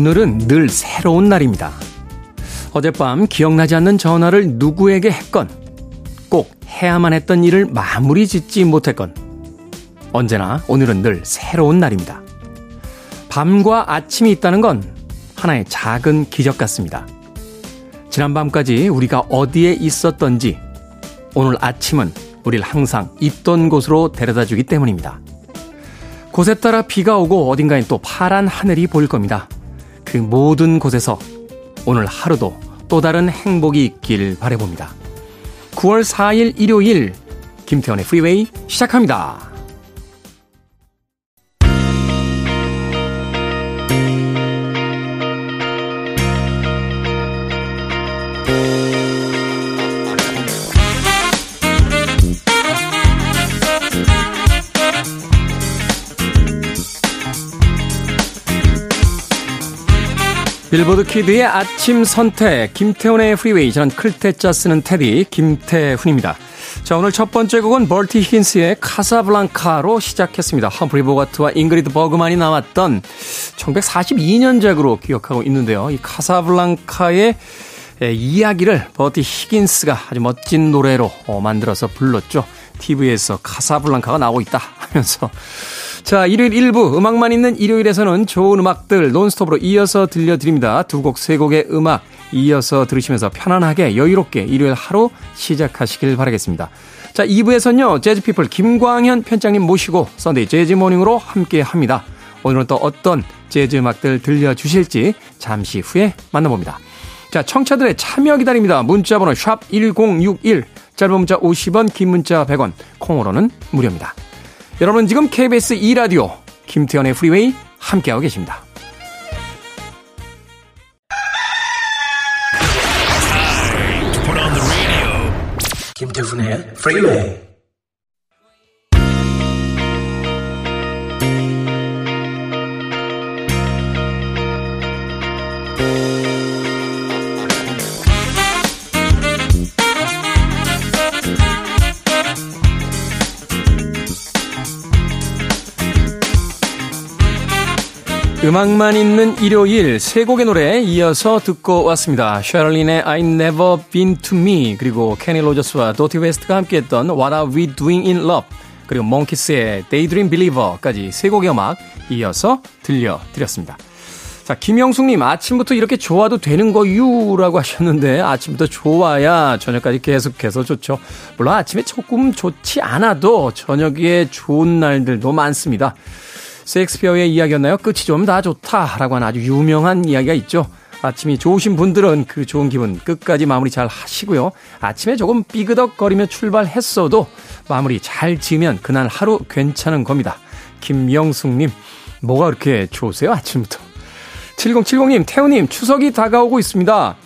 오늘은 늘 새로운 날입니다. 어젯밤 기억나지 않는 전화를 누구에게 했건, 꼭 해야만 했던 일을 마무리 짓지 못했건, 언제나 오늘은 늘 새로운 날입니다. 밤과 아침이 있다는 건 하나의 작은 기적 같습니다. 지난밤까지 우리가 어디에 있었던지, 오늘 아침은 우리를 항상 있던 곳으로 데려다 주기 때문입니다. 곳에 따라 비가 오고 어딘가엔 또 파란 하늘이 보일 겁니다. 그 모든 곳에서 오늘 하루도 또 다른 행복이 있길 바래봅니다. 9월 4일 일요일 김태훈의 프리웨이 시작합니다. 빌보드 키드의 아침 선택, 김태훈의 프리웨이, 저는 클 태 자 쓰는 테디, 김태훈입니다. 자, 오늘 첫 번째 곡은 버티 히긴스의 카사블랑카로 시작했습니다. 험프리 보가트와 잉그리드 버그만이 나왔던 1942년작으로 기억하고 있는데요. 이 카사블랑카의 이야기를 버티 히긴스가 아주 멋진 노래로 어, 만들어서 불렀죠. TV에서 카사블랑카가 나오고 있다 하면서 자, 일요일 1부 음악만 있는 일요일에서는 좋은 음악들 논스톱으로 이어서 들려드립니다. 두 곡, 세 곡의 음악 이어서 들으시면서 편안하게 여유롭게 일요일 하루 시작하시길 바라겠습니다. 자, 2부에서는요, 재즈피플 김광현 편집장님 모시고 Sunday Jazz Morning으로 함께 합니다. 오늘은 또 어떤 재즈 음악들 들려주실지 잠시 후에 만나봅니다. 자, 청취자들의 참여 기다립니다. 문자번호 샵 1061, 짧은 문자 50원, 긴 문자 100원, 콩으로는 무료입니다. 여러분 지금 KBS 2라디오 김태훈의 프리웨이 함께하고 계십니다. 김태훈의 프리웨이 음악만 있는 일요일 세 곡의 노래 이어서 듣고 왔습니다. 샤를린의 I've Never Been To Me 그리고 케니 로저스와 도티 웨스트가 함께했던 What Are We Doing In Love 그리고 몽키스의 Daydream Believer까지 세 곡의 음악 이어서 들려드렸습니다. 자, 김영숙님, 아침부터 이렇게 좋아도 되는 거유? 라고 하셨는데, 아침부터 좋아야 저녁까지 계속해서 좋죠. 물론 아침에 조금 좋지 않아도 저녁에 좋은 날들도 많습니다. 셰익스피어의 이야기였나요? 끝이 좀 다 좋다라고 하는 아주 유명한 이야기가 있죠. 아침이 좋으신 분들은 그 좋은 기분 끝까지 마무리 잘 하시고요. 아침에 조금 삐그덕거리며 출발했어도 마무리 잘 지으면 그날 하루 괜찮은 겁니다. 김영숙님, 뭐가 그렇게 좋으세요? 아침부터. 7070님, 태우님, 추석이 다가오고 있습니다.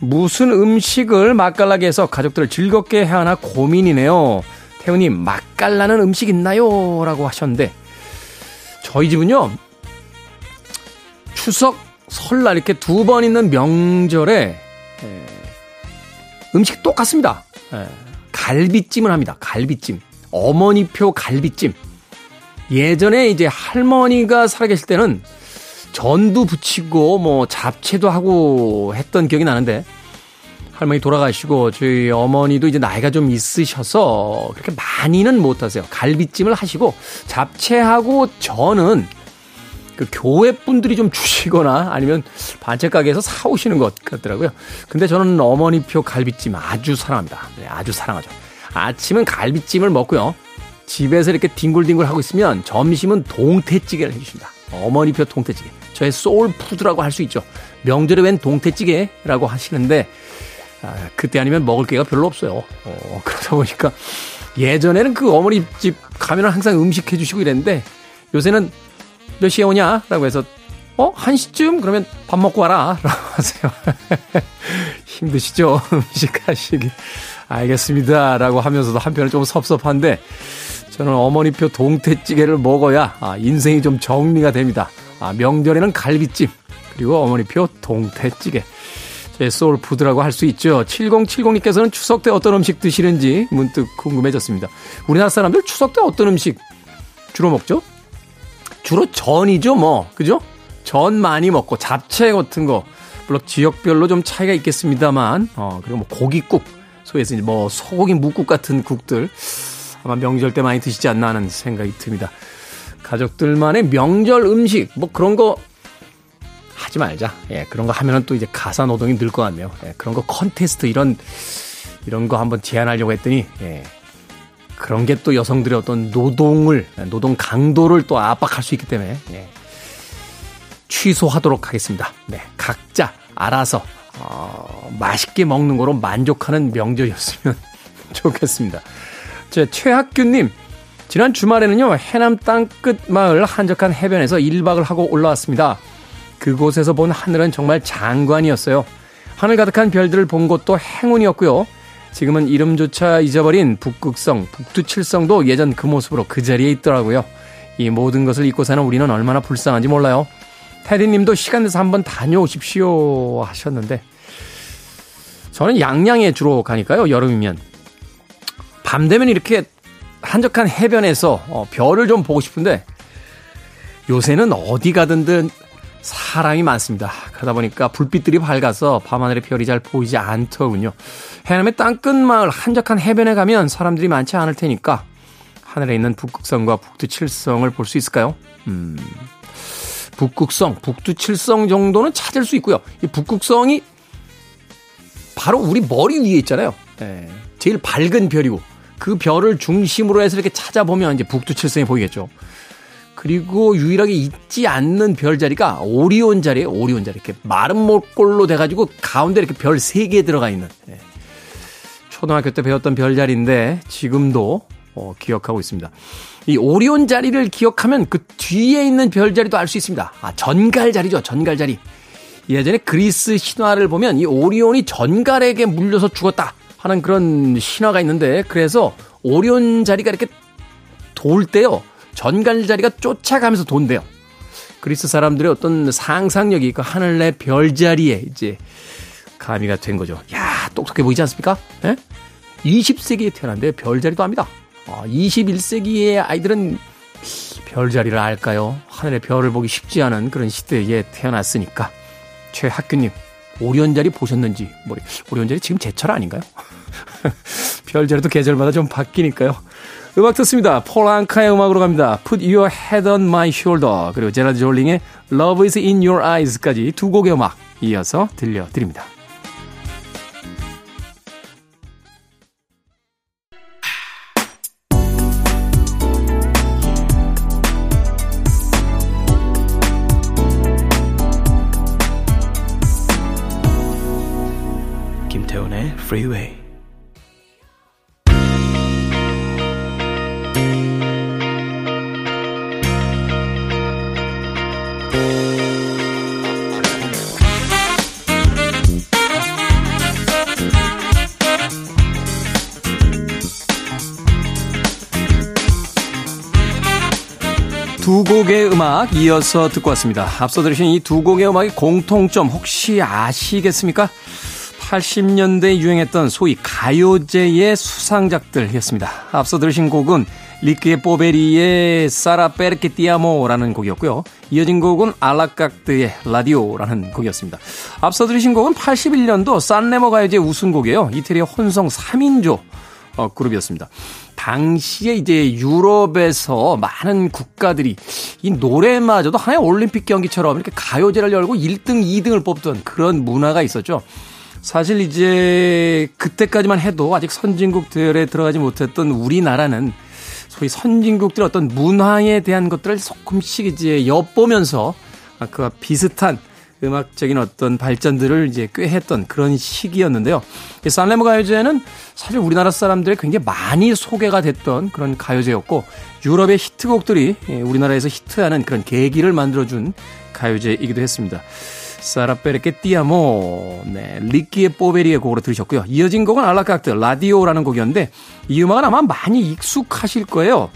무슨 음식을 맛깔나게 해서 가족들을 즐겁게 해야 하나 고민이네요. 태우님, 맛깔나는 음식 있나요? 라고 하셨는데, 저희 집은요, 추석, 설날 이렇게 두 번 있는 명절에 에, 음식 똑같습니다. 에, 갈비찜을 합니다. 갈비찜. 어머니표 갈비찜. 예전에 이제 할머니가 살아계실 때는 전도 부치고 뭐 잡채도 하고 했던 기억이 나는데 할머니 돌아가시고 저희 어머니도 이제 나이가 좀 있으셔서 그렇게 많이는 못 하세요. 갈비찜을 하시고 잡채하고 저는 그 교회 분들이 좀 주시거나 아니면 반찬 가게에서 사 오시는 것 같더라고요. 근데 저는 어머니표 갈비찜 아주 사랑합니다. 네, 아주 사랑하죠. 아침은 갈비찜을 먹고요. 집에서 이렇게 뒹굴뒹굴 하고 있으면 점심은 동태찌개를 해주십니다. 어머니표 동태찌개. 저의 소울 푸드라고 할 수 있죠. 명절에 웬 동태찌개라고 하시는데 아, 그때 아니면 먹을 게가 별로 없어요. 어, 그러다 보니까 예전에는 그 어머니 집 가면 항상 음식 해주시고 이랬는데 요새는 몇 시에 오냐? 라고 해서 어? 한 시쯤? 그러면 밥 먹고 와라. 라고 하세요. 힘드시죠? 음식 하시기. 알겠습니다. 라고 하면서도 한편은 좀 섭섭한데 저는 어머니표 동태찌개를 먹어야 아, 인생이 좀 정리가 됩니다. 아, 명절에는 갈비찜 그리고 어머니표 동태찌개. 제 소울 푸드라고 할 수 있죠. 7070님께서는 추석 때 어떤 음식 드시는지 문득 궁금해졌습니다. 우리나라 사람들 추석 때 어떤 음식 주로 먹죠? 주로 전이죠, 뭐. 그죠? 전 많이 먹고 잡채 같은 거 물론 지역별로 좀 차이가 있겠습니다만 어 그리고 뭐 고기국 소에서 뭐 소고기 묵국 같은 국들 아마 명절 때 많이 드시지 않나 하는 생각이 듭니다. 가족들만의 명절 음식 뭐 그런 거 하지 말자. 예, 그런 거 하면은 또 이제 가사 노동이 늘 것 같네요. 예, 그런 거 컨테스트 이런 이런 거 한번 제안하려고 했더니 예, 그런 게 또 여성들의 어떤 노동을 노동 강도를 또 압박할 수 있기 때문에 예, 취소하도록 하겠습니다. 네, 각자 알아서 어, 맛있게 먹는 거로 만족하는 명절이었으면 좋겠습니다. 제 최학규님 지난 주말에는요 해남 땅끝 마을 한적한 해변에서 1박을 하고 올라왔습니다. 그곳에서 본 하늘은 정말 장관이었어요. 하늘 가득한 별들을 본 것도 행운이었고요. 지금은 이름조차 잊어버린 북극성, 북두칠성도 예전 그 모습으로 그 자리에 있더라고요. 이 모든 것을 잊고 사는 우리는 얼마나 불쌍한지 몰라요. 테디님도 시간 내서 한번 다녀오십시오 하셨는데 저는 양양에 주로 가니까요. 여름이면 밤 되면 이렇게 한적한 해변에서 어, 별을 좀 보고 싶은데 요새는 어디 가든든 사람이 많습니다. 그러다 보니까 불빛들이 밝아서 밤하늘의 별이 잘 보이지 않더군요. 해남의 땅끝 마을 한적한 해변에 가면 사람들이 많지 않을 테니까 하늘에 있는 북극성과 북두칠성을 볼 수 있을까요? 음, 북극성, 북두칠성 정도는 찾을 수 있고요. 이 북극성이 바로 우리 머리 위에 있잖아요. 예, 제일 밝은 별이고 그 별을 중심으로 해서 이렇게 찾아보면 이제 북두칠성이 보이겠죠. 그리고 유일하게 있지 않는 별자리가 오리온 자리에 오리온 자리. 이렇게 마른 몰골로 돼가지고 가운데 이렇게 별세개 들어가 있는. 예. 초등학교 때 배웠던 별자리인데 지금도 어, 기억하고 있습니다. 이 오리온 자리를 기억하면 그 뒤에 있는 별자리도 알 수 있습니다. 아, 전갈 자리죠. 전갈 자리. 예전에 그리스 신화를 보면 이 오리온이 전갈에게 물려서 죽었다 하는 그런 신화가 있는데 그래서 오리온 자리가 이렇게 돌 때요. 전갈자리가 쫓아가면서 돈대요. 그리스 사람들의 어떤 상상력이 그 하늘 내 별자리에 이제 가미가 된 거죠. 야, 똑똑해 보이지 않습니까? 예? 20세기에 태어난데 별자리도 합니다. 아, 21세기의 아이들은 별자리를 알까요? 하늘의 별을 보기 쉽지 않은 그런 시대에 태어났으니까. 최학규님, 오리온자리 보셨는지, 뭐, 오리온자리 지금 제철 아닌가요? 별자리도 계절마다 좀 바뀌니까요. 음악 듣습니다. 폴 앙카의 음악으로 갑니다. Put Your Head on My Shoulder 그리고 제라드 졸링의 Love is in Your Eyes까지 두 곡의 음악 이어서 들려드립니다. 김태훈의 Freeway 두 곡의 음악 이어서 듣고 왔습니다. 앞서 들으신 이 두 곡의 음악의 공통점 혹시 아시겠습니까? 80년대 유행했던 소위 가요제의 수상작들이었습니다. 앞서 들으신 곡은 리크의 뽀베리의 사라 페르케 띠아모라는 곡이었고요. 이어진 곡은 알라깍드의 라디오라는 곡이었습니다. 앞서 들으신 곡은 81년도 산레모 가요제 우승곡이에요. 이태리의 혼성 3인조 어, 그룹이었습니다. 당시에 이제 유럽에서 많은 국가들이 이 노래마저도 하나의 올림픽 경기처럼 이렇게 가요제를 열고 1등, 2등을 뽑던 그런 문화가 있었죠. 사실 이제 그때까지만 해도 아직 선진국들에 들어가지 못했던 우리나라는 소위 선진국들의 어떤 문화에 대한 것들을 조금씩 이제 엿보면서 그와 비슷한 음악적인 어떤 발전들을 이제 꽤 했던 그런 시기였는데요. 이 산레모 가요제는 사실 우리나라 사람들이 굉장히 많이 소개가 됐던 그런 가요제였고 유럽의 히트곡들이 예, 우리나라에서 히트하는 그런 계기를 만들어준 가요제이기도 했습니다. 사라 페르케 띠아모, 네, 리키의 뽀베리의 곡으로 들으셨고요. 이어진 곡은 알라깍트, 라디오라는 곡이었는데 이 음악은 아마 많이 익숙하실 거예요.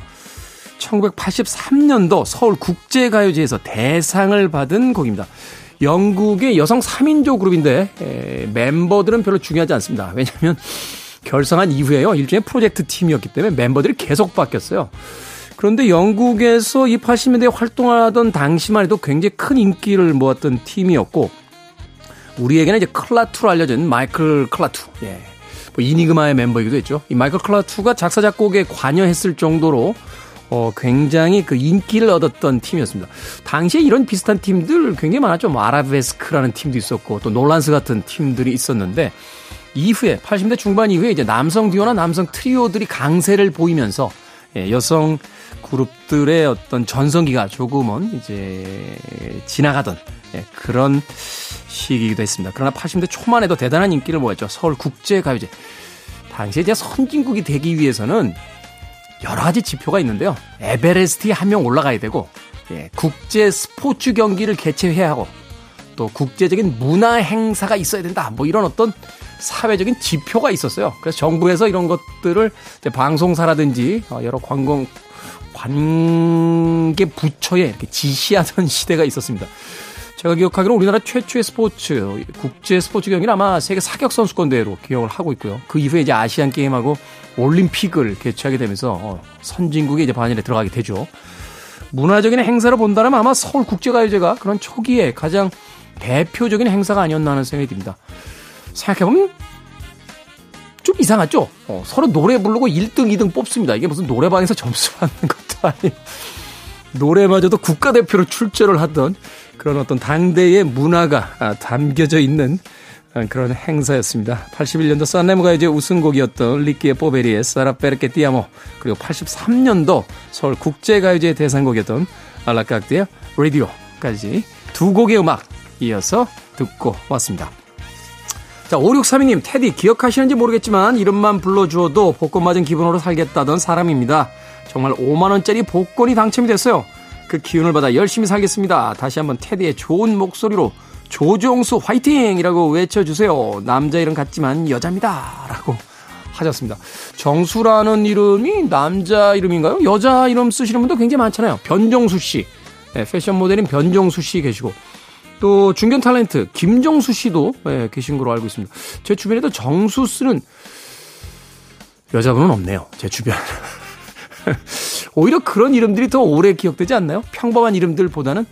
1983년도 서울 국제가요제에서 대상을 받은 곡입니다. 영국의 여성 3인조 그룹인데 에, 멤버들은 별로 중요하지 않습니다. 왜냐하면 결성한 이후에요. 일종의 프로젝트 팀이었기 때문에 멤버들이 계속 바뀌었어요. 그런데 영국에서 이 80년대에 활동하던 당시만 해도 굉장히 큰 인기를 모았던 팀이었고 우리에게는 이제 크레투로 알려진 마이클 크레투. 예. 뭐 이니그마의 멤버이기도 했죠. 이 마이클 크레투가 작사 작곡에 관여했을 정도로 어, 굉장히 그 인기를 얻었던 팀이었습니다. 당시에 이런 비슷한 팀들 굉장히 많았죠. 뭐 아라베스크라는 팀도 있었고 또 놀란스 같은 팀들이 있었는데 이후에 80대 중반 이후에 이제 남성 듀오나 남성 트리오들이 강세를 보이면서 예, 여성 그룹들의 어떤 전성기가 조금은 이제 지나가던 예, 그런 시기이기도 했습니다. 그러나 80대 초만 해도 대단한 인기를 모았죠. 서울 국제가요제. 당시에 이제 선진국이 되기 위해서는 여러 가지 지표가 있는데요. 에베레스트에 한 명 올라가야 되고, 예, 국제 스포츠 경기를 개최해야 하고, 또 국제적인 문화 행사가 있어야 된다. 뭐 이런 어떤 사회적인 지표가 있었어요. 그래서 정부에서 이런 것들을 방송사라든지 어, 여러 관공 관계 부처에 이렇게 지시하던 시대가 있었습니다. 제가 기억하기로 우리나라 최초의 스포츠, 국제 스포츠 경기는 아마 세계 사격 선수권 대회로 기억을 하고 있고요. 그 이후에 이제 아시안 게임하고 올림픽을 개최하게 되면서 어, 선진국에 이제 반열에 들어가게 되죠. 문화적인 행사를 본다면 아마 서울 국제가요제가 그런 초기에 가장 대표적인 행사가 아니었나 하는 생각이 듭니다. 생각해보면 좀 이상하죠? 어, 서로 노래 부르고 1등, 2등 뽑습니다. 이게 무슨 노래방에서 점수 받는 것도 아니고 노래마저도 국가대표로 출전을 하던 그런 어떤 당대의 문화가 아, 담겨져 있는 아, 그런 행사였습니다. 81년도 썬네무가 이제 우승곡이었던 리키의 뽀베리의 사라 베르케 띠아모 그리고 83년도 서울 국제가요제 대상곡이었던 알라깍디의 라디오까지 두 곡의 음악 이어서 듣고 왔습니다. 자, 5632님, 테디 기억하시는지 모르겠지만 이름만 불러주어도 복권 맞은 기분으로 살겠다던 사람입니다. 정말 5만원짜리 복권이 당첨이 됐어요. 그 기운을 받아 열심히 살겠습니다. 다시 한번 테디의 좋은 목소리로 조종수 화이팅! 이라고 외쳐주세요. 남자 이름 같지만 여자입니다. 라고 하셨습니다. 정수라는 이름이 남자 이름인가요? 여자 이름 쓰시는 분도 굉장히 많잖아요. 변정수 씨. 네, 패션 모델인 변정수 씨 계시고. 또 중견 탤런트 김정수 씨도 네, 계신 걸로 알고 있습니다. 제 주변에도 정수 쓰는 여자분은 없네요. 제 주변. 오히려 그런 이름들이 더 오래 기억되지 않나요? 평범한 이름들보다는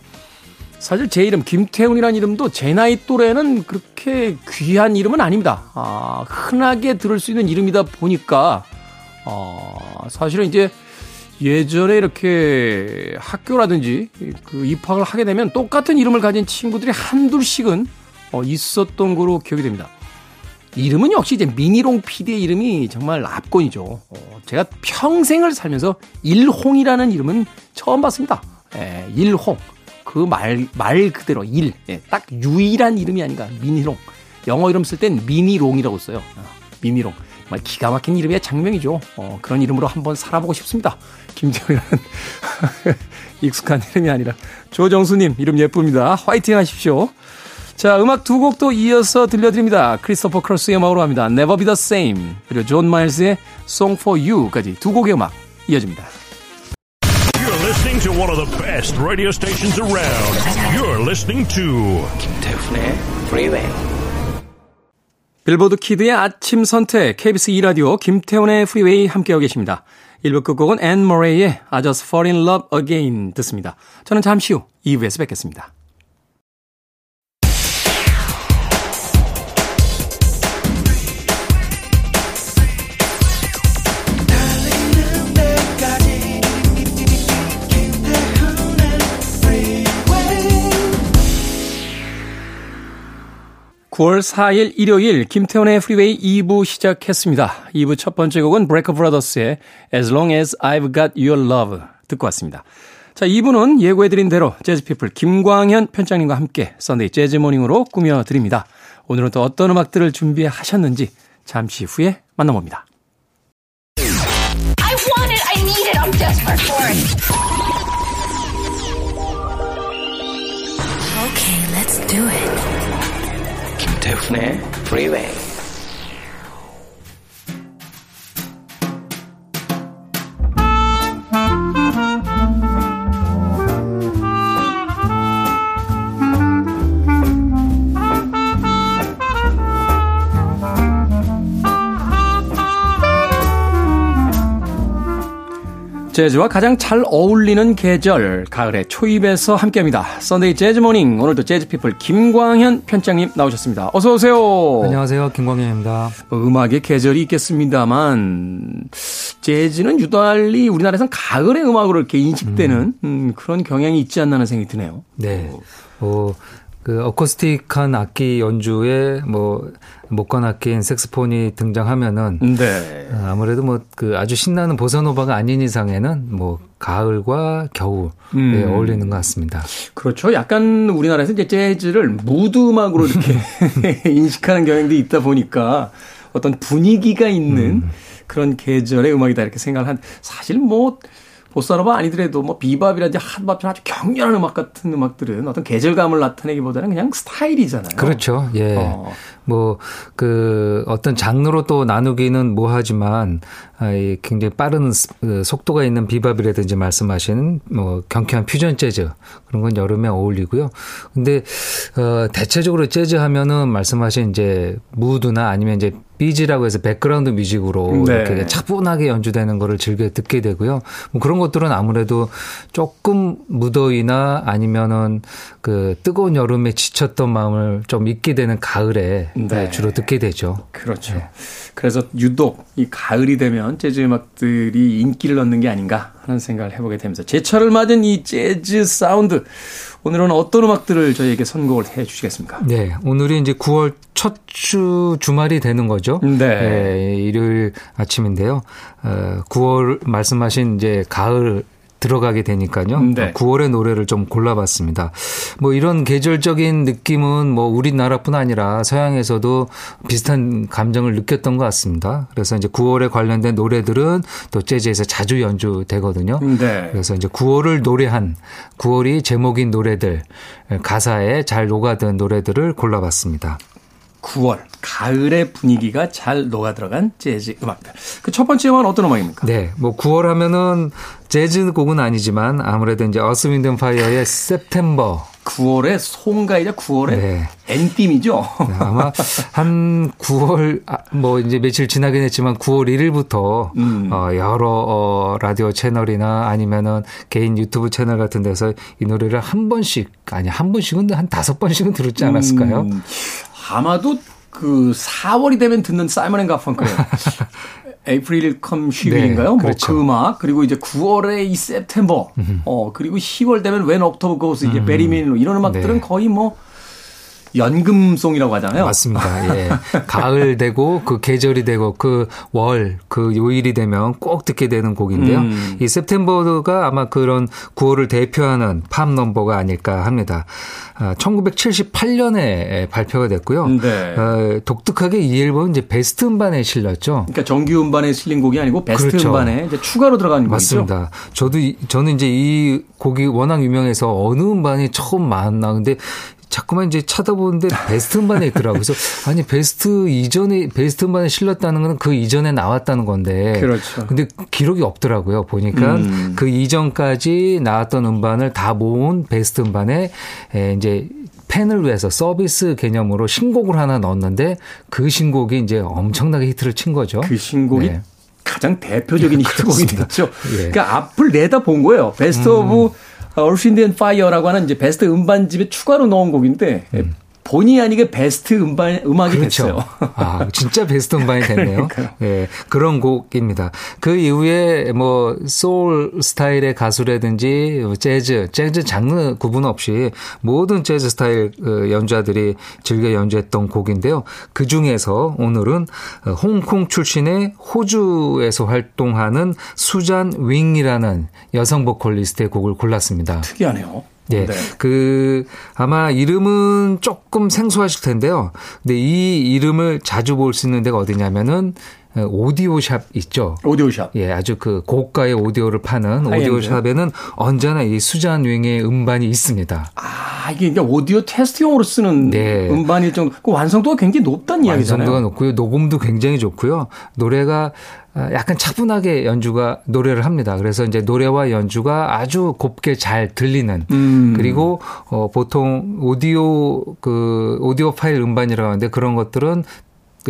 사실 제 이름 김태훈이라는 이름도 제 나이 또래는 그렇게 귀한 이름은 아닙니다. 아, 흔하게 들을 수 있는 이름이다 보니까 어, 사실은 이제 예전에 이렇게 학교라든지 그 입학을 하게 되면 똑같은 이름을 가진 친구들이 한둘씩은 어, 있었던 거로 기억이 됩니다. 이름은 역시 이제 미니롱 PD의 이름이 정말 압권이죠. 어, 제가 평생을 살면서 일홍이라는 이름은 처음 봤습니다. 예, 일홍. 그 말, 말 그대로 일. 예, 딱 유일한 이름이 아닌가. 미니롱. 영어 이름 쓸 땐 미니롱이라고 써요. 어, 미니롱. 정말 기가 막힌 이름이자 작명이죠. 어, 그런 이름으로 한번 살아보고 싶습니다. 김태훈이라는 익숙한 이름이 아니라. 조정수님, 이름 예쁩니다. 화이팅 하십시오. 자, 음악 두 곡도 이어서 들려드립니다. 크리스토퍼 크로스의 음악으로 합니다. Never Be The Same 그리고 존 마일스의 Song For You까지 두 곡의 음악 이어집니다. You're listening to one of the best radio stations around. You're listening to 김태훈의 Freeway. 빌보드 키드의 아침 선택 KBS 2라디오 김태훈의 Freeway 함께하고 계십니다. 1부 끝곡은 앤 머레이의 I Just Fall In Love Again 듣습니다. 저는 잠시 후 2부에서 뵙겠습니다. (9월 4일) 일요일 김태훈의 Freeway 2부 시작했습니다. 2부 첫 번째 곡은 Brecker Brothers의 As Long As I've Got Your Love 듣고 왔습니다. 자, 2부는 예고해드린 대로 재즈피플 김광현 편장님과 함께 Sunday 재즈 Morning으로 꾸며드립니다. 오늘은 또 어떤 음악들을 준비하셨는지 잠시 후에 만나봅니다. It. 김태훈의 Freeway. 재즈와 가장 잘 어울리는 계절, 가을의 초입에서 함께합니다. Sunday 재즈 Morning, 오늘도 재즈피플 김광현 편장님 나오셨습니다. 어서 오세요. 안녕하세요, 김광현입니다. 음악의 계절이 있겠습니다만 재즈는 유달리 우리나라에선 가을의 음악으로 이렇게 인식되는 음. 음, 그런 경향이 있지 않나 하는 생각이 드네요. 네. 어, 그 어쿠스틱한 악기 연주에 뭐 목관 악기인 색스폰이 등장하면은 네. 아무래도 뭐 그 아주 신나는 보사노바가 아닌 이상에는 뭐 가을과 겨울에 음. 어울리는 것 같습니다. 그렇죠. 약간 우리나라에서 이제 재즈를 무드 음악으로 이렇게 인식하는 경향도 있다 보니까 어떤 분위기가 있는 음. 그런 계절의 음악이다 이렇게 생각을 한 사실 뭐 보사노바 아니더라도 뭐 비밥이라든지 핫밥처럼 아주 격렬한 음악 같은 음악들은 어떤 계절감을 나타내기보다는 그냥 스타일이잖아요. 그렇죠. 예. 어. 뭐 그 어떤 장르로 또 나누기는 뭐하지만 아, 굉장히 빠른 그 속도가 있는 비밥이라든지 말씀하신 뭐 경쾌한 퓨전 재즈 그런 건 여름에 어울리고요. 근데 어 대체적으로 재즈 하면은 말씀하신 이제 무드나 아니면 이제 BG라고 해서 background music으로 네. 이렇게 차분하게 연주되는 거를 즐겨 듣게 되고요. 뭐 그런 것들은 아무래도 조금 무더위나 아니면은 그 뜨거운 여름에 지쳤던 마음을 좀 잊게 되는 가을에 네. 주로 듣게 되죠. 그렇죠. 네. 그래서 유독 이 가을이 되면 재즈 음악들이 인기를 얻는 게 아닌가 하는 생각을 해보게 되면서 제철을 맞은 이 재즈 사운드 오늘은 어떤 음악들을 저희에게 선곡을 해 주시겠습니까? 네, 오늘이 이제 9월 첫 주 주말이 되는 거죠. 네. 네 일요일 아침인데요. 어, 9월 말씀하신 이제 가을 들어가게 되니까요. 네. 9월의 노래를 좀 골라봤습니다. 뭐 이런 계절적인 느낌은 뭐 우리나라뿐 아니라 서양에서도 비슷한 감정을 느꼈던 것 같습니다. 그래서 이제 9월에 관련된 노래들은 또 재즈에서 자주 연주되거든요. 네. 그래서 이제 9월을 노래한 9월이 제목인 노래들 가사에 잘 녹아든 노래들을 골라봤습니다. 9월 가을의 분위기가 잘 녹아 들어간 재즈 음악들. 그 첫 번째 음악은 어떤 음악입니까? 네, 뭐 9월 하면은 재즈 곡은 아니지만 아무래도 이제 어스 윈드 파이어의 September 9월의 송가이자 9월의 네. anthem이죠. 네, 아마 한 9월 아, 뭐 이제 며칠 지나긴 했지만 9월 1일부터 음. 어, 여러 어, 라디오 채널이나 아니면은 개인 유튜브 채널 같은 데서 이 노래를 한 번씩 아니 한 번씩은 한 다섯 번씩은 들었지 않았을까요? 음. 아마도 그 4월이 되면 듣는 Simon and Garfunkel의 April Come She Will인가요? 네, 그렇죠. 뭐그 음악 그리고 이제 9월에 이 September 어 그리고 10월 되면 When October Goes 이게 Barry Manilow 이런 음악들은 네. 거의 뭐 연금송이라고 하잖아요. 맞습니다. 예. 가을 되고 그 계절이 되고 그 월, 그 요일이 되면 꼭 듣게 되는 곡인데요. 음. 이 september가 아마 그런 9월을 대표하는 팝 넘버가 아닐까 합니다. 1978년에 아, 발표가 됐고요. 네. 어, 독특하게 이 앨범은 이제 베스트 음반에 실렸죠. 그러니까 정규 음반에 실린 곡이 아니고 베스트 그렇죠. 음반에 추가로 들어가는 맞습니다. 곡이죠. 저도 저는 이제 이 곡이 워낙 유명해서 어느 음반이 처음 만나 근데 자꾸만 이제 찾아보는데 베스트 음반에 있더라고요. 그래서 아니 베스트 이전에 베스트 음반에 실렸다는 건그 이전에 나왔다는 건데. 그렇죠. 근데 기록이 없더라고요. 보니까 음. 그 이전까지 나왔던 음반을 다 모은 베스트 음반에 에 이제 팬을 위해서 서비스 개념으로 신곡을 하나 넣었는데 그 신곡이 이제 엄청나게 히트를 친 거죠. 그 신곡이 네. 가장 대표적인 히트곡이 됐죠. 예. 그러니까 앞을 내다 본 거예요. 베스트 음. of Earth Wind and Fire라고 하는 이제 베스트 음반집에 추가로 넣은 곡인데 음. 본의 아니게 베스트 음반 음악이 그렇죠. 됐어요. 아, 진짜 베스트 음반이 됐네요. 예. 네, 그런 곡입니다. 그 이후에 뭐 소울 스타일의 가수라든지 재즈, 재즈 장르 구분 없이 모든 재즈 스타일 그 연주자들이 즐겨 연주했던 곡인데요. 그 중에서 오늘은 홍콩 출신의 호주에서 활동하는 수잔 윙이라는 여성 보컬리스트의 곡을 골랐습니다. 특이하네요. 예. 네. 그 아마 이름은 조금 생소하실 텐데요. 근데 이 이름을 자주 볼 수 있는 데가 어디냐면은 오디오샵 있죠. 오디오샵. 예, 아주 그 고가의 오디오를 파는 오디오샵에는 언제나 이 수잔 윙의 음반이 있습니다. 아, 이게 그러니까 오디오 테스트용으로 쓰는 네. 음반일 정도. 그 완성도가 굉장히 높다는 이야기잖아요. 완성도가 높고요. 녹음도 굉장히 좋고요. 노래가 아, 약간 차분하게 연주가 노래를 합니다. 그래서 이제 노래와 연주가 아주 곱게 잘 들리는 음. 그리고 어 보통 오디오 그 오디오 파일 음반이라고 하는데 그런 것들은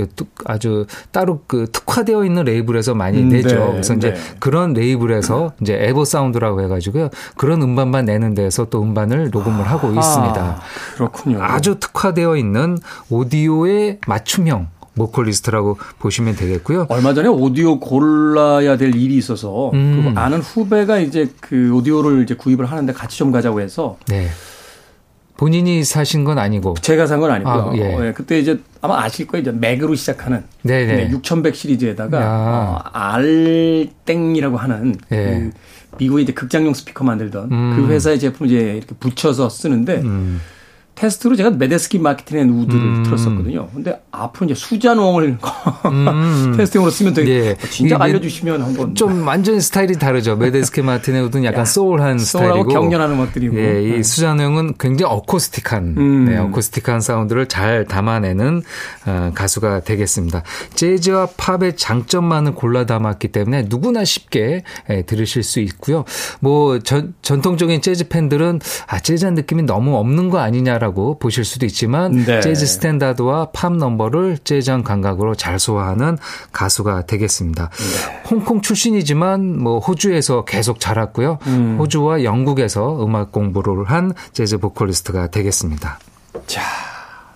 그 아주 따로 그 특화되어 있는 레이블에서 많이 음, 내죠. 네, 그래서 이제 네. 그런 레이블에서 이제 에버 사운드라고 해가지고요. 그런 음반만 내는 데서 또 음반을 녹음을 하고 있습니다. 아, 그렇군요. 아주 특화되어 있는 오디오의 맞춤형 보컬리스트라고 보시면 되겠고요. 얼마 전에 오디오 골라야 될 일이 있어서 음. 그 아는 후배가 이제 그 오디오를 이제 구입을 하는데 같이 좀 가자고 해서 네. 본인이 사신 건 아니고. 제가 산 건 아니고요. 아, 예. 어, 예, 그때 이제 아마 아실 거예요. 이제 맥으로 시작하는 네네. 네, 6100 시리즈에다가 야. 어, 알땡이라고 하는 예. 그 미국의 이제 극장용 스피커 만들던 음. 그 회사의 제품 이제 이렇게 붙여서 쓰는데 음. 테스트로 제가 Medeski Martin and Wood를 음. 틀었었거든요. 근데 앞으로 이제 수잔 웡을 음. testing으로 쓰면 되게 예. 진짜 이게 알려주시면 한번 좀 완전 스타일이 다르죠. Medeski Martin and Wood는 약간 야, 소울한 스타일이고. 격렬한 음악들이고. 예, 이 네. 수잔 웡은 굉장히 어쿠스틱한, 음. 네, 어쿠스틱한 사운드를 잘 담아내는 어, 가수가 되겠습니다. 재즈와 팝의 장점만을 골라 담았기 때문에 누구나 쉽게 예, 들으실 수 있고요. 뭐 전, 전통적인 재즈 팬들은 아 재즈한 느낌이 너무 없는 거 아니냐라고 보실 수도 있지만 네. 재즈 스탠다드와 팝 넘버를 재즈한 감각으로 잘 소화하는 가수가 되겠습니다. 네. 홍콩 출신이지만 뭐 호주에서 계속 자랐고요. 음. 호주와 영국에서 음악 공부를 한 재즈 보컬리스트가 되겠습니다. 자,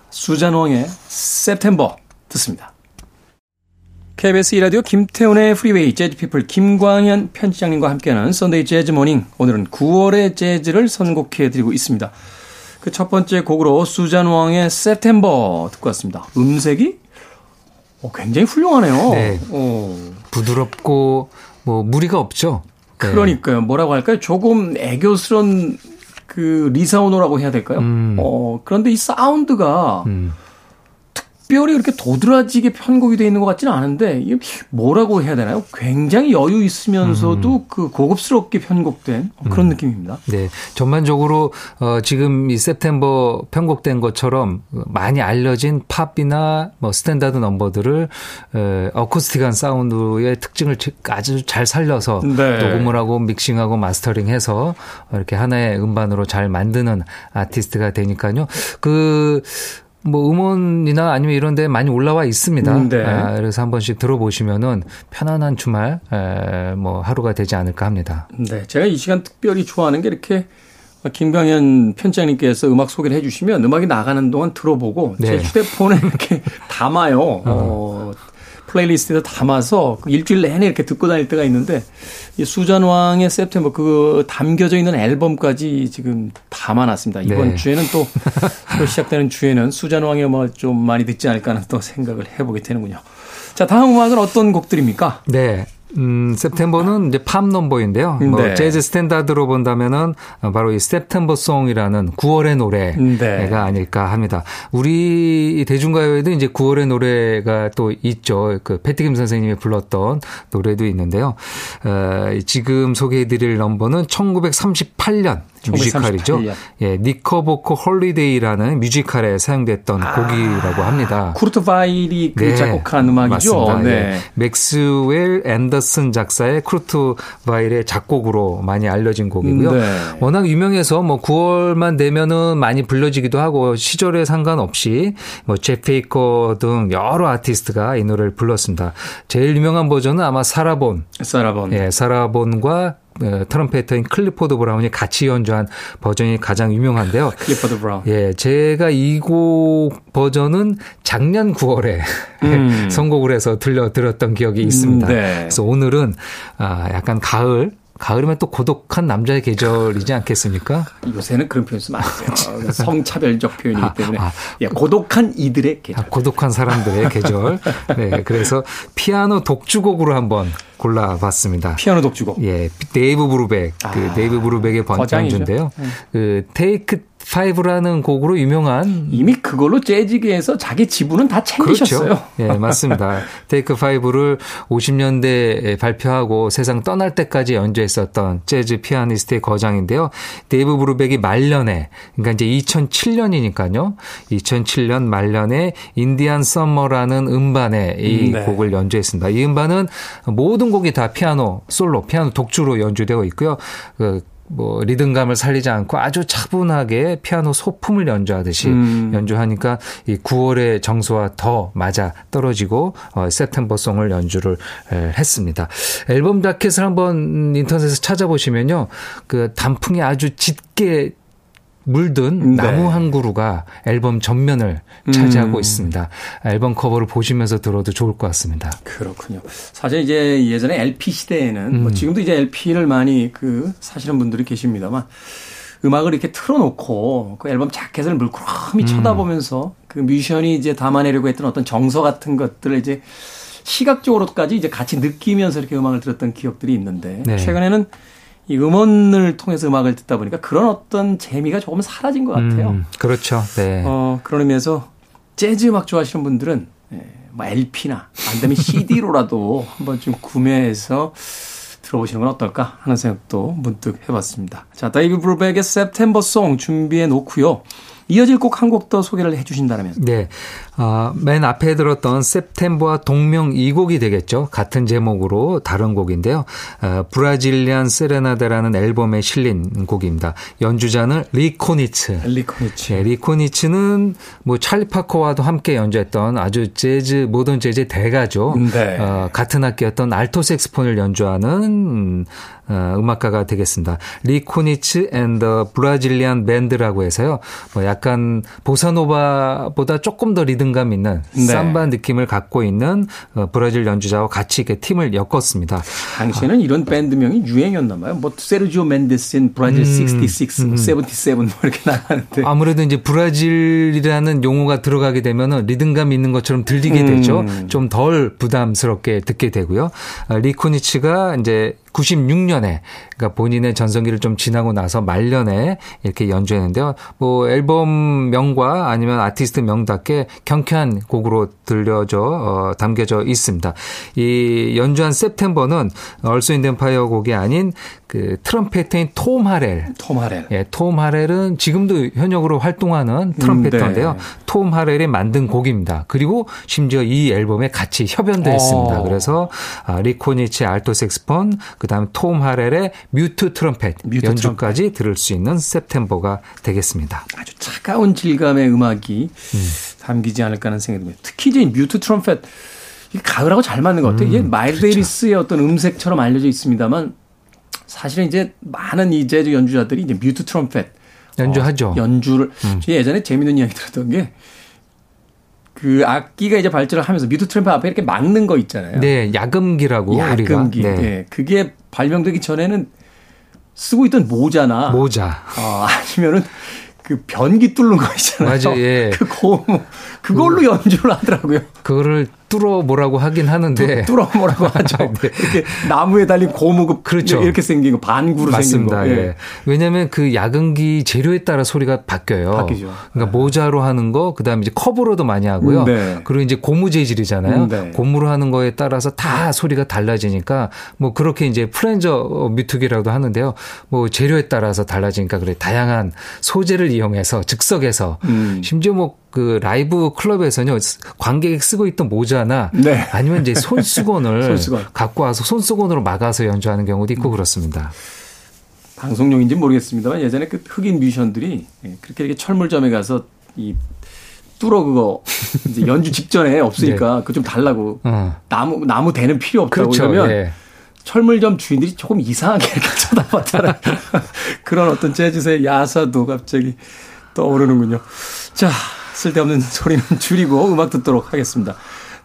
수잔웡의 September 듣습니다. KBS 이라디오 김태훈의 Freeway 재즈피플 김광현 편집장님과 함께하는 Sunday 재즈 Morning 오늘은 9월의 재즈를 선곡해드리고 있습니다. 그 첫 번째 곡으로 수잔 웡의 September 듣고 왔습니다. 음색이 어, 굉장히 훌륭하네요. 네. 어, 부드럽고 뭐 무리가 없죠. 네. 그러니까요. 뭐라고 할까요? 조금 애교스런 그 리사오노라고 해야 될까요? 음. 어, 그런데 이 사운드가 음. 특별히 그렇게 도드라지게 편곡이 되어 있는 것 같지는 않은데 이게 뭐라고 해야 되나요? 굉장히 여유 있으면서도 음. 그 고급스럽게 편곡된 그런 느낌입니다. 네. 전반적으로 어 지금 이 september 편곡된 것처럼 많이 알려진 팝이나 뭐 스탠다드 넘버들을 에, 어쿠스틱한 사운드의 특징을 아주 잘 살려서 네. 녹음을 하고 믹싱하고 마스터링해서 이렇게 하나의 음반으로 잘 만드는 아티스트가 되니까요. 그 뭐 음원이나 아니면 이런 데 많이 올라와 있습니다. 음, 네. 아, 그래서 한 번씩 들어보시면은 편안한 주말 에, 뭐 하루가 되지 않을까 합니다. 네. 제가 이 시간 특별히 좋아하는 게 이렇게 김광현 편장님께서 음악 소개를 해주시면 음악이 나가는 동안 들어보고 제 네. 휴대폰에 이렇게 담아요. 어, playlist에 담아서 그 일주일 내내 이렇게 듣고 다닐 때가 있는데 이 수잔 웡의 September 그 담겨져 있는 앨범까지 지금 담아놨습니다. 이번 네. 주에는 또, 또 시작되는 주에는 수잔 웡의 음악을 좀 많이 듣지 않을까 하는 또 생각을 해보게 되는군요. 자, 다음 음악은 어떤 곡들입니까? 네. 음, september는 이제 팝 넘버인데요. 뭐 네. 재즈 스탠다드로 본다면은 바로 이 september song이라는 9월의 노래가 네. 아닐까 합니다. 우리 대중가요에도 이제 9월의 노래가 또 있죠. 그 패티김 선생님이 불렀던 노래도 있는데요. 어, 지금 소개해드릴 넘버는 1938년 뮤지컬이죠. 1938년. 예, Knickerbocker Holiday라는 뮤지컬에 사용됐던 곡이라고 합니다. 쿠르트 바일이 그 네, 작곡한 음악이죠. 맞습니다. 네. 예. 맥스웰 앤더슨 작사의 쿠르트 바일의 작곡으로 많이 알려진 곡이고요. 네. 워낙 유명해서 뭐 9월만 되면은 많이 불려지기도 하고 시절에 상관없이 뭐 쳇 베이커 등 여러 아티스트가 이 노래를 불렀습니다. 제일 유명한 버전은 아마 사라 본, 사라 본. 예, 사라 본과 어, trumpeter인 클리포드 브라운이 같이 연주한 버전이 가장 유명한데요. 클리퍼드 브라운. 예, 제가 이 곡 버전은 작년 9월에 음. 선곡을 해서 들려 들었던 기억이 있습니다. 음, 네. 그래서 오늘은 아, 약간 가을 가을이면 또 고독한 남자의 계절이지 않겠습니까? 요새는 그런 표현 쓰면 안 돼요. 성차별적 표현이기 때문에. 아, 아. 예, 고독한 이들의 계절. 아, 고독한 사람들의 계절. 네, 그래서 피아노 독주곡으로 한번 골라봤습니다. 피아노 독주곡. 예, 데이브 브루벡, 그 아, 데이브 브루벡의 거장이죠. 네. 그 Take 5라는 곡으로 유명한 이미 그걸로 재즈계에서 자기 지분은 다 챙기셨어요. 그렇죠. 예, 맞습니다. Take 5를 50년대에 발표하고 세상 떠날 때까지 연주했었던 재즈 피아니스트의 거장인데요. 데이브 브루벡이 말년에, 그러니까 이제 2007년이니까요. 2007년 말년에 Indian Summer라는 음반에 이 네. 곡을 연주했습니다. 이 음반은 모든 곡이 다 피아노 솔로, 피아노 독주로 연주되어 있고요. 그 뭐 리듬감을 살리지 않고 아주 차분하게 피아노 소품을 연주하듯이 음. 연주하니까 이 9월의 정서와 더 맞아 떨어지고 어, September Song을 연주를 에, 했습니다. 앨범 자켓을 한번 인터넷에서 찾아보시면요. 그 단풍이 아주 짙게 물든 네. 나무 한 그루가 앨범 전면을 차지하고 음. 있습니다. 앨범 커버를 보시면서 들어도 좋을 것 같습니다. 그렇군요. 사실 이제 예전에 LP 시대에는 뭐 음. 뭐 지금도 이제 LP를 많이 그 사시는 분들이 계십니다만 음악을 이렇게 틀어놓고 그 앨범 자켓을 물끄러미 음. 쳐다보면서 그 뮤지션이 이제 담아내려고 했던 어떤 정서 같은 것들을 이제 시각적으로까지 이제 같이 느끼면서 이렇게 음악을 들었던 기억들이 있는데 네. 최근에는 이 음원을 통해서 음악을 듣다 보니까 그런 어떤 재미가 조금 사라진 것 같아요. 음, 그렇죠. 네. 어, 그런 의미에서 재즈 음악 좋아하시는 분들은 예, 뭐 LP나 안 되면 CD로라도 한번 좀 구매해서 들어보시는 건 어떨까 하는 생각도 문득 해봤습니다. 자, 데이브 브루벡의 September Song 준비해 놓고요. 이어질 곡 한 곡 더 소개를 해 주신다면. 네. 어, 맨 앞에 들었던 september와 동명 이 곡이 되겠죠. 같은 제목으로 다른 곡인데요. 어, Brazilian Serenade라는 앨범에 실린 곡입니다. 연주자는 리 코니츠. 리 코니츠. 네, 리 코니츠는 뭐 찰리 파커와도 함께 연주했던 아주 재즈 모던 재즈 대가죠. 네. 어, 같은 악기였던 알토 색스폰을 연주하는 어, 음악가가 되겠습니다. 리 코니츠 and the Brazilian Band라고 해서요. 뭐 약간 보사노바보다 조금 더 리듬감 있는 네. 삼바 느낌을 갖고 있는 어, 브라질 연주자와 같이 이렇게 팀을 엮었습니다. 당시에는 아. 이런 밴드명이 유행이었나 봐요. 뭐 세르지오 멘데스인 브라질 음, 66, 음. 77 뭐 이렇게 나가는데 아무래도 이제 브라질이라는 용어가 들어가게 되면은 리듬감 있는 것처럼 들리게 되죠. 음. 좀덜 부담스럽게 듣게 되고요. 아, 리코니츠가 이제 96년에 그러니까 본인의 전성기를 좀 지나고 나서 말년에 이렇게 연주했는데요. 뭐 앨범 명과 아니면 아티스트 명답게 경쾌한 곡으로 들려져 어, 담겨져 있습니다. 이 연주한 september는 Earth Wind and Fire 곡이 아닌 그 trumpeter인 톰 하렐. 톰 하렐. 예, 톰 하렐은 지금도 현역으로 활동하는 trumpeter인데요. 음, 네. 톰 하렐이 만든 곡입니다. 그리고 심지어 이 앨범에 같이 협연도 했습니다. 어. 그래서 아, 리 코니츠 알토 색스폰, 그다음에 톰 하렐의 mute 트럼펫 mute 연주까지 트럼펫. 들을 수 있는 september가 되겠습니다. 아주 차가운 질감의 음악이 음. 담기지 않을까 하는 생각이 듭니다. 특히 이제 mute 트럼펫 가을하고 잘 맞는 것 같아요. 음, 이게 마일스 그렇죠. 데이비스의 어떤 음색처럼 알려져 있습니다만 사실은 이제 많은 이 재즈 연주자들이 이제 mute 트럼펫 연주하죠. 어, 연주를 음. 예전에 재밌는 이야기 들었던 게 그 악기가 이제 발전을 하면서 뮤트 트럼펫 앞에 이렇게 막는 거 있잖아요. 네, 야금기라고 야금기. 네. 네. 그게 발명되기 전에는 쓰고 있던 모자나 모자 어, 아니면은 그 변기 뚫는 거 있잖아요. 맞아요. 예. 그 고, 그걸로 연주를 하더라고요. 그거를 뚫어 뭐라고 하긴 하는데 뚫어 뭐라고 하죠. 네. 이렇게 나무에 달린 고무급 그렇죠. 이렇게 생긴 거 반구로 맞습니다. 생긴 거. 예. 왜냐하면 그 야근기 재료에 따라 소리가 바뀌어요. 바뀌죠. 그러니까 네. 모자로 하는 거, 그다음에 이제 컵으로도 많이 하고요. 네. 그리고 이제 고무 재질이잖아요. 네. 고무로 하는 거에 따라서 다 소리가 달라지니까 뭐 그렇게 이제 플랜저 뮤트기라도 하는데요. 뭐 재료에 따라서 달라지니까 그래 다양한 소재를 이용해서 즉석에서 음. 심지어 뭐 그 라이브 클럽에서는요 관객이 쓰고 있던 모자나 네. 아니면 이제 손수건을 손수건. 갖고 와서 손수건으로 막아서 연주하는 경우도 있고 그렇습니다. 방송용인지 모르겠습니다만 예전에 그 흑인 뮤지션들이 예, 그렇게 이렇게 철물점에 가서 이 뚫어 그거 이제 연주 직전에 없으니까 네. 그거 좀 달라고 어. 나무 나무 대는 필요 없다고 그렇죠. 그러면 네. 철물점 주인들이 조금 이상하게 이렇게 쳐다봤다는 그런 어떤 재즈의 야사도 갑자기 떠오르는군요. 자, 쓸데없는 소리는 줄이고 음악 듣도록 하겠습니다.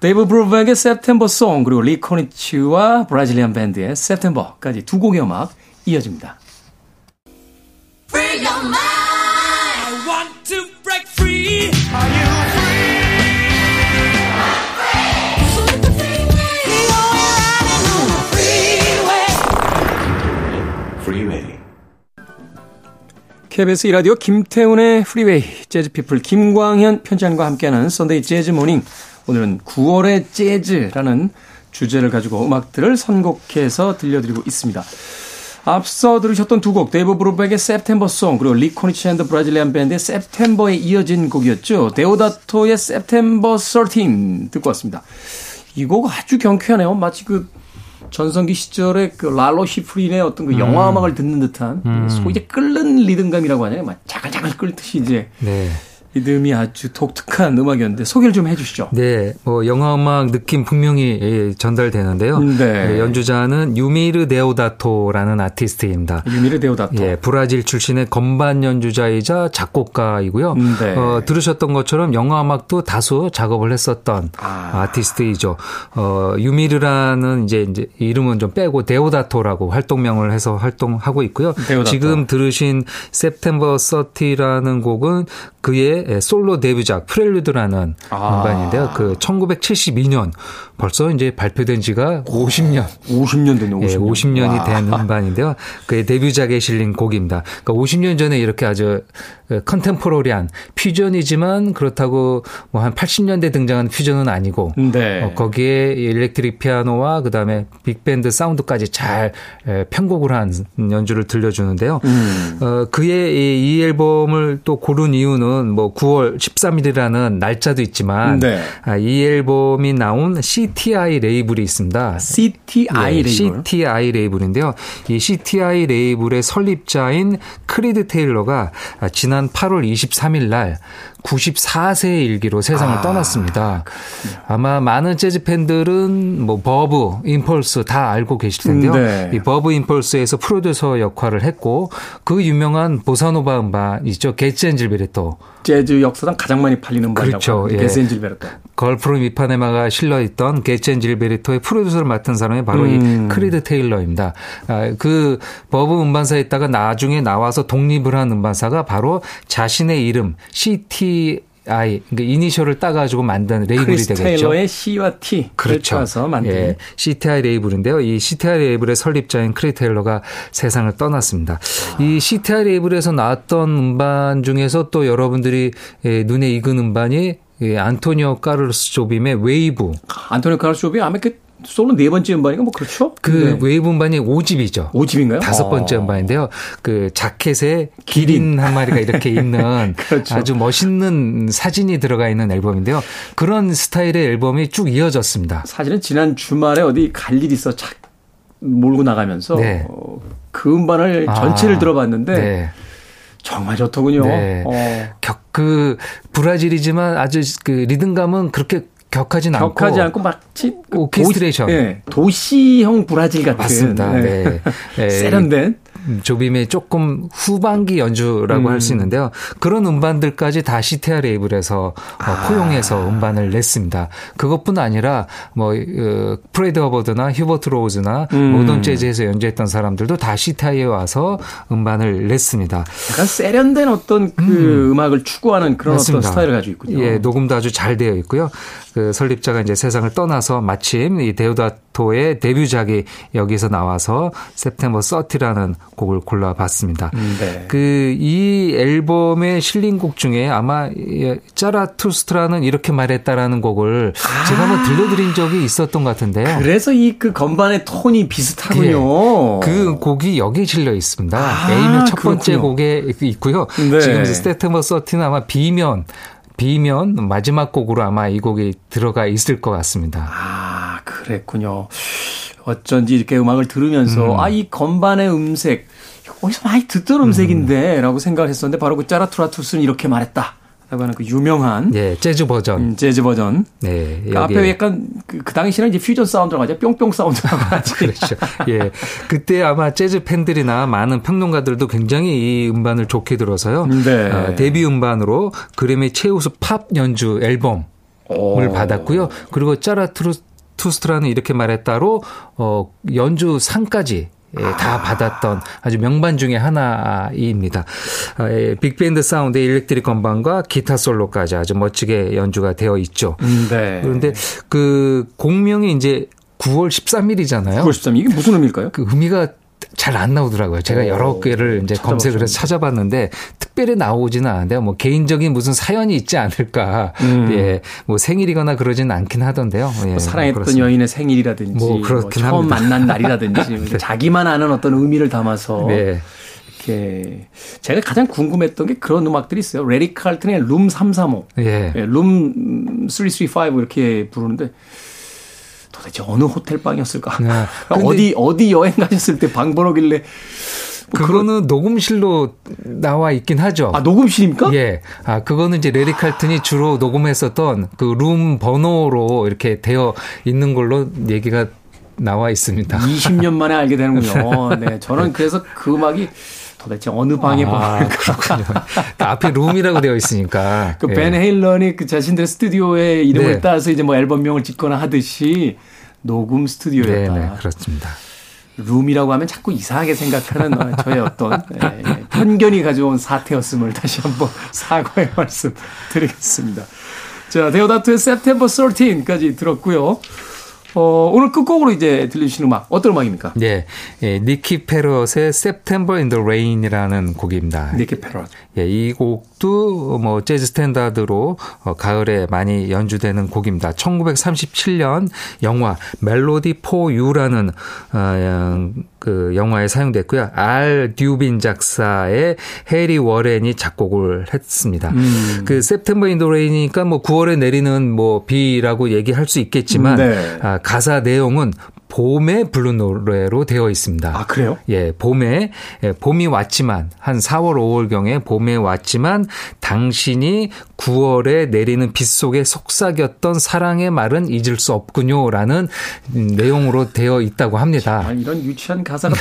데이브 브루벡의 September Song 그리고 리 코니츠와 Brazilian Band의 September까지 두 곡의 음악 이어집니다. KBS 2라디오 김태훈의 프리웨이 재즈피플 김광현 편집장과 함께하는 Sunday Jazz Morning 오늘은 9월의 재즈라는 주제를 가지고 음악들을 선곡해서 들려드리고 있습니다. 앞서 들으셨던 두 곡, 데이브 브루벡의 September Song, 그리고 리 코니츠 and Brazilian Band의 September에 이어진 곡이었죠. 데오다토의 September 13 듣고 왔습니다. 이 곡 아주 경쾌하네요. 마치 그 전성기 시절에 그 랄로 시프린의 어떤 그 영화 음악을 듣는 듯한 음. 소위 이제 끓는 리듬감이라고 하잖아요. 막 자글자글 끓듯이 이제 네. 리듬이 아주 독특한 음악이었는데 소개를 좀 해주시죠. 네, 뭐 영화 음악 느낌 분명히 예, 전달되는데요. 네. 예, 연주자는 유미르 데오다토라는 아티스트입니다. 유미르 데오다토. 예, 브라질 출신의 건반 연주자이자 작곡가이고요. 네. 어, 들으셨던 것처럼 영화 음악도 다수 작업을 했었던 아. 아. 티스트이죠 어, 유미르라는 이제, 이제 이름은 좀 빼고 데오다토라고 활동명을 해서 활동하고 있고요. 데오다토. 지금 들으신 September 13라는 곡은 그의 솔로 데뷔작 Prelude라는 아. 음반인데요. 그 1972년 벌써 이제 발표된 지가 50년 50년 됐네, 50년. 예, 50년이 와. 된 음반인데요. 그의 데뷔작에 실린 곡입니다. 그러니까 50년 전에 이렇게 아주 contemporary한 퓨전이지만 그렇다고 뭐 한 80년대 등장한 퓨전은 아니고 네. 어, 거기에 일렉트릭 피아노와 그다음에 빅밴드 사운드까지 잘 에, 편곡을 한 연주를 들려주는데요. 음. 어, 그의 이, 이 앨범을 또 고른 이유는 뭐 9월 13일이라는 날짜도 있지만 네. 아, 이 앨범이 나온 CTI 레이블이 있습니다. CTI 예, 레이블. CTI 레이블인데요. 이 CTI 레이블의 설립자인 크리드 테일러가 지난 8월 23일 날 94세의 일기로 세상을 아, 떠났습니다. 아마 많은 재즈 팬들은 뭐 버브, 임펄스 다 알고 계실 텐데요. 네. 이 버브 임펄스에서 프로듀서 역할을 했고 그 유명한 보사노바 음반 있죠. Getz and Gilberto. 재즈 역사상 가장 많이 팔리는 음반이라고 그렇죠. 예. Getz and Gilberto. Girl from Ipanema가 실려 있던 Getz and Gilberto의 프로듀서를 맡은 사람이 바로 음. 이 크리드 테일러입니다. 아, 그 버브 음반사에 있다가 나중에 나와서 독립을 한 음반사가 바로 자신의 이름 CTI 그러니까 이니셜을 따가지고 만든 레이블이 되겠죠. 테일러의 C와 T를 그렇죠. 따서 만든 예, CTI 레이블인데요. 이 CTI 레이블의 설립자인 크리드 테일러가 세상을 떠났습니다. 이 CTI 레이블에서 나왔던 음반 중에서 또 여러분들이 예, 눈에 익은 음반이 예, 안토니오 카를로스 조빔의 웨이브. 안토니오 카를로스 조빔 아마 그 솔로 네 번째 음반인가 뭐 그렇죠? 그 네. 웨이브 음반이 5집이죠. 5집인가요? 다섯 번째 어. 음반인데요. 그 자켓에 기린 한 마리가 이렇게 있는 그렇죠. 아주 멋있는 사진이 들어가 있는 앨범인데요. 그런 스타일의 앨범이 쭉 이어졌습니다. 사실은 지난 주말에 어디 갈 일이 있어 차 몰고 나가면서 네. 어, 그 음반을 아, 전체를 들어봤는데 네. 정말 좋더군요. 네. 어, 격, 그 브라질이지만 아주 그 리듬감은 그렇게 격하진 않고 격하지 않고 마치 그 오케스트레이션. 도시, 네, 도시형 브라질 같은 맞습니다. 네. 네. 세련된 음, 조빔의 조금 후반기 연주라고 음. 할수 있는데요. 그런 음반들까지 다 CTI 레이블에서 어, 포용해서 음반을 냈습니다. 그것뿐 아니라 뭐 어, 프레디 허버드나 휴버트 로우즈나 음. 모던 재즈에서 연주했던 사람들도 다 CTI에 와서 음반을 냈습니다. 약간 세련된 어떤 그 음. 악을 추구하는 그런 맞습니다. 어떤 스타일을 가지고 있군요. 예, 녹음도 아주 잘 되어 있고요. 그 설립자가 이제 세상을 떠나서 마침 이 데오다토의 데뷔작이 여기서 나와서 September 13라는 곡을 골라봤습니다. 네. 그이 앨범에 실린 곡 중에 아마 짜라투스트라는 이렇게 말했다라는 곡을 제가 한번 들려드린 적이 있었던 것 같은데요. 그래서 이 그 건반의 톤이 비슷하군요. 그 곡이 여기에 실려 있습니다. 아, A면 첫 번째 그렇군요. 곡에 있고요. 네. 지금 스테테머 서티는 아마 B면 B면 마지막 곡으로 아마 이 곡이 들어가 있을 것 같습니다. 아, 그랬군요. 어쩐지 이렇게 음악을 들으면서 음. 아, 이 건반의 음색 어디서 많이 듣던 음색인데 라고 생각을 했었는데 바로 그 짜라투라투스는 이렇게 말했다. 라고 하는 그 유명한 예, 재즈 버전. 음, 재즈 버전. 네, 그 앞에 약간 그, 그 당시에는 이제 퓨전 사운드라고 하죠. 뿅뿅 사운드라고 하지. 그렇죠. 예. 그때 아마 재즈 팬들이나 많은 평론가들도 굉장히 이 음반을 좋게 들어서요. 네. 어, 데뷔 음반으로 그래미 최우수 팝 연주 앨범을 오. 받았고요. 그리고 짜라투스트라는 이렇게 말했다로 어, 연주 상까지 예, 다 받았던 아주 명반 중의 하나입니다. 아, 예, 빅밴드 사운드의 일렉트릭 건반과 기타 솔로까지 아주 멋지게 연주가 되어 있죠. 음, 네. 그런데 그 공명이 이제 9월 13일이잖아요. 9월 13일 이게 무슨 의미일까요? 그 의미가 잘 안 나오더라고요. 제가 오, 여러 개를 이제 검색을 해서 찾아봤는데 특별히 나오지는 않은데요. 뭐 개인적인 무슨 사연이 있지 않을까. 음. 예. 뭐 생일이거나 그러지는 않긴 하던데요. 예. 뭐 사랑했던 그렇습니다. 여인의 생일이라든지 뭐뭐 그렇긴 처음 합니다. 만난 날이라든지 자기만 아는 어떤 의미를 담아서 네. 이렇게 제가 가장 궁금했던 게 그런 음악들이 있어요. 레리 칼튼의 룸 335, 예. 예, 룸335 이렇게 부르는데 도대체 어느 호텔 방이었을까? 네. 어디 어디 여행 가셨을 때 방 번호길래 뭐 그거는 녹음실로 나와 있긴 하죠. 아 녹음실입니까? 예. 아 그거는 이제 레리 칼튼이 주로 녹음했었던 그 룸 번호로 이렇게 되어 있는 걸로 얘기가 나와 있습니다. 20년 만에 알게 되는군요. 네, 저는 그래서 그 음악이 도대체 어느 방에 아, 그렇군요. 앞에 룸이라고 되어 있으니까. 그벤 예. 헤일런이 그 자신들의 스튜디오의 이름을 네. 따서 이제 뭐 앨범명을 짓거나 하듯이 녹음 스튜디오였다. 네, 네, 그렇습니다. 룸이라고 하면 자꾸 이상하게 생각하는 저의 어떤 예, 예, 편견이 가져온 사태였음을 다시 한번 사과의 말씀 드리겠습니다. 자, 데오다토의 September 13까지 들었고요. 어, 오늘 끝곡으로 이제 들려주시는 음악 어떤 음악입니까? 네, 예, 니키 페럿의 September in the Rain이라는 곡입니다. 니키 페럿. 예, 이 곡도 뭐 재즈 스탠다드로 어, 가을에 많이 연주되는 곡입니다. 1937년 영화 Melody for Two라는 어, 그 영화에 사용됐고요. 알 듀빈 작사의 해리 워렌이 작곡을 했습니다. 음. 그 September in the Rain이니까 뭐 9월에 내리는 뭐 비라고 얘기할 수 있겠지만 네. 아, 가사 내용은 봄에 부른 노래로 되어 있습니다. 아, 그래요? 예, 봄에, 예, 봄이 왔지만, 한 4월, 5월경에 봄에 왔지만, 당신이 9월에 내리는 빗 속에 속삭였던 사랑의 말은 잊을 수 없군요. 라는 내용으로 되어 있다고 합니다. 아, 이런 유치한 가사가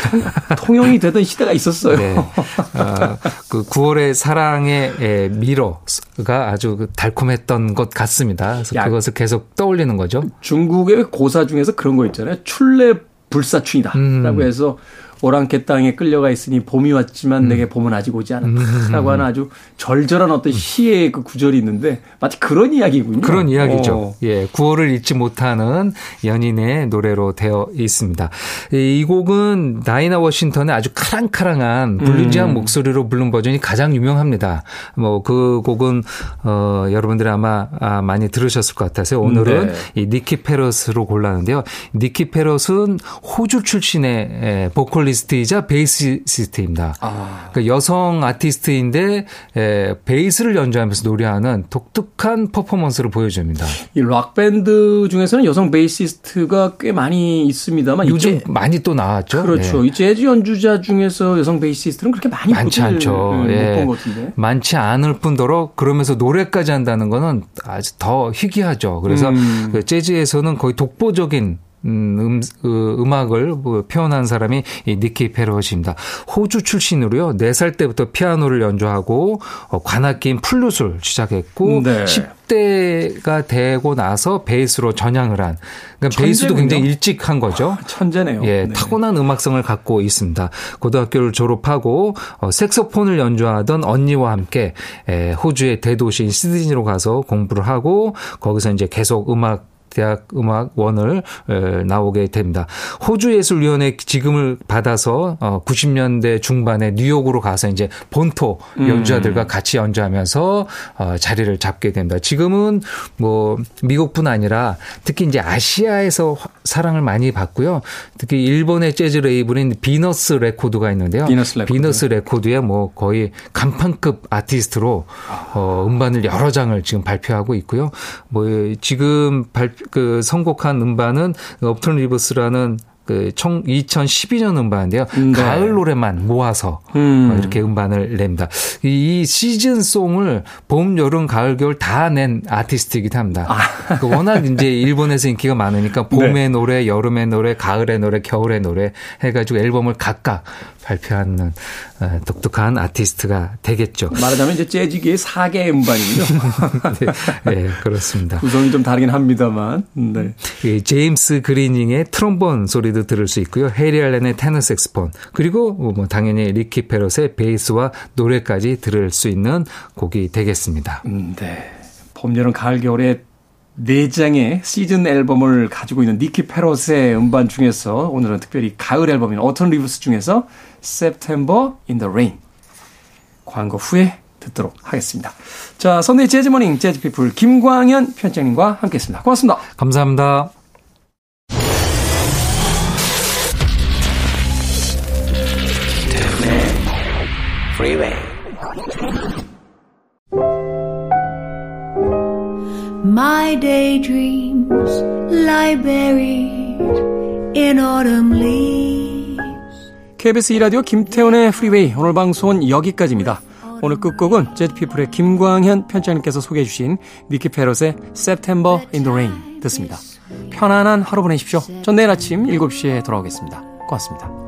통, 용이 되던 시대가 있었어요. 네. 어, 그 9월의 사랑의 예, 미로가 아주 그 달콤했던 것 같습니다. 그래서 야, 그것을 계속 떠올리는 거죠. 중국의 고사 중에서 그런 거 있잖아요. 출래 불사춘이다. 음. 라고 해서 오랑캐 땅에 끌려가 있으니 봄이 왔지만 음. 내게 봄은 아직 오지 않았다라고 음. 하는 아주 절절한 어떤 시의 그 구절이 있는데 마치 그런 이야기군요. 그런 이야기죠. 어. 예, 구호를 잊지 못하는 연인의 노래로 되어 있습니다. 이 곡은 다이나 워싱턴의 아주 카랑카랑한 bluesy한 음. 목소리로 부른 버전이 가장 유명합니다. 뭐 그 곡은 어 여러분들이 아마 아, 많이 들으셨을 것 같아서 오늘은 네. 이 니키 페럿으로 골랐는데요. 니키 페럿은 호주 출신의 보컬 보컬리스트이자 베이시스트입니다. 아. 그러니까 여성 아티스트인데 에, 베이스를 연주하면서 노래하는 독특한 퍼포먼스를 보여줍니다. 이 락밴드 중에서는 여성 베이시스트가 꽤 많이 있습니다만 요즘 많이 또 나왔죠. 그렇죠. 네. 이 재즈 연주자 중에서 여성 베이시스트는 그렇게 많이 많지 않죠. 예. 못본 것 같은데. 많지 않을 뿐더러 그러면서 노래까지 한다는 거는 아주 더 희귀하죠. 그래서 음. 그 재즈에서는 거의 독보적인 음, 음, 그 음악을 뭐 표현한 사람이 이 니키 페럿입니다. 호주 출신으로요. 4살 때부터 피아노를 연주하고 어, 관악기인 플룻을 시작했고 네. 10대가 되고 나서 베이스로 전향을 한 그러니까 베이스도 굉장히 일찍 한 거죠. 아, 천재네요. 예, 네. 타고난 음악성을 갖고 있습니다. 고등학교를 졸업하고 어, 색소폰을 연주하던 언니와 함께 에, 호주의 대도시인 시드니로 가서 공부를 하고 거기서 이제 계속 음악 대학 음악원을 나오게 됩니다. 호주 예술위원회 지금을 받아서 90년대 어, 중반에 뉴욕으로 가서 이제 본토 음. 연주자들과 같이 연주하면서 어, 자리를 잡게 됩니다. 지금은 뭐 미국뿐 아니라 특히 이제 아시아에서 사랑을 많이 받고요. 특히 일본의 재즈 레이블인 비너스 레코드가 있는데요. 비너스 레코드. 비너스 레코드에 뭐 거의 간판급 아티스트로 어, 음반을 여러 장을 지금 발표하고 있고요. 뭐 지금 발표 그 선곡한 음반은 Autumn Leaves라는 그 2012년 음반인데요. 네. 가을 노래만 모아서 음. 어, 이렇게 음반을 냅니다. 이 시즌 송을 봄, 여름, 가을, 겨울 다 낸 아티스트이기도 합니다. 아. 그 워낙 이제 일본에서 인기가 많으니까 봄의 네. 노래, 여름의 노래, 가을의 노래, 겨울의 노래 해가지고 앨범을 각각 발표하는 어, 독특한 아티스트가 되겠죠. 말하자면 이제 재즈계의 사계 음반이죠. 네, 네, 그렇습니다. 구성이 좀 다르긴 합니다만. 네. 예, 제임스 그리닝의 트롬본 소리도 들을 수 있고요. 해리 알렌의 테너 색스폰 그리고 뭐 당연히 니키 페럿의 베이스와 노래까지 들을 수 있는 곡이 되겠습니다. 음, 네. 봄, 여름, 가을, 겨울에 4장의 시즌 앨범을 가지고 있는 니키 페럿의 음반 중에서 오늘은 특별히 가을 앨범인 Autumn Leaves 중에서 September in the Rain 광고 후에 듣도록 하겠습니다. 자, 선데이 재즈모닝 재즈피플 김광현 편집장님과 함께했습니다. 고맙습니다. 감사합니다. My daydreams lie buried in autumn leaves. KBS 2라디오 김태훈의 프리웨이 오늘 방송은 여기까지입니다. 오늘 끝곡은 재즈피플의 김광현 편집장님께서 소개해 주신 니키 페럿의 September in the Rain 듣습니다. 편안한 하루 보내십시오. 전 내일 아침 7시에 돌아오겠습니다. 고맙습니다.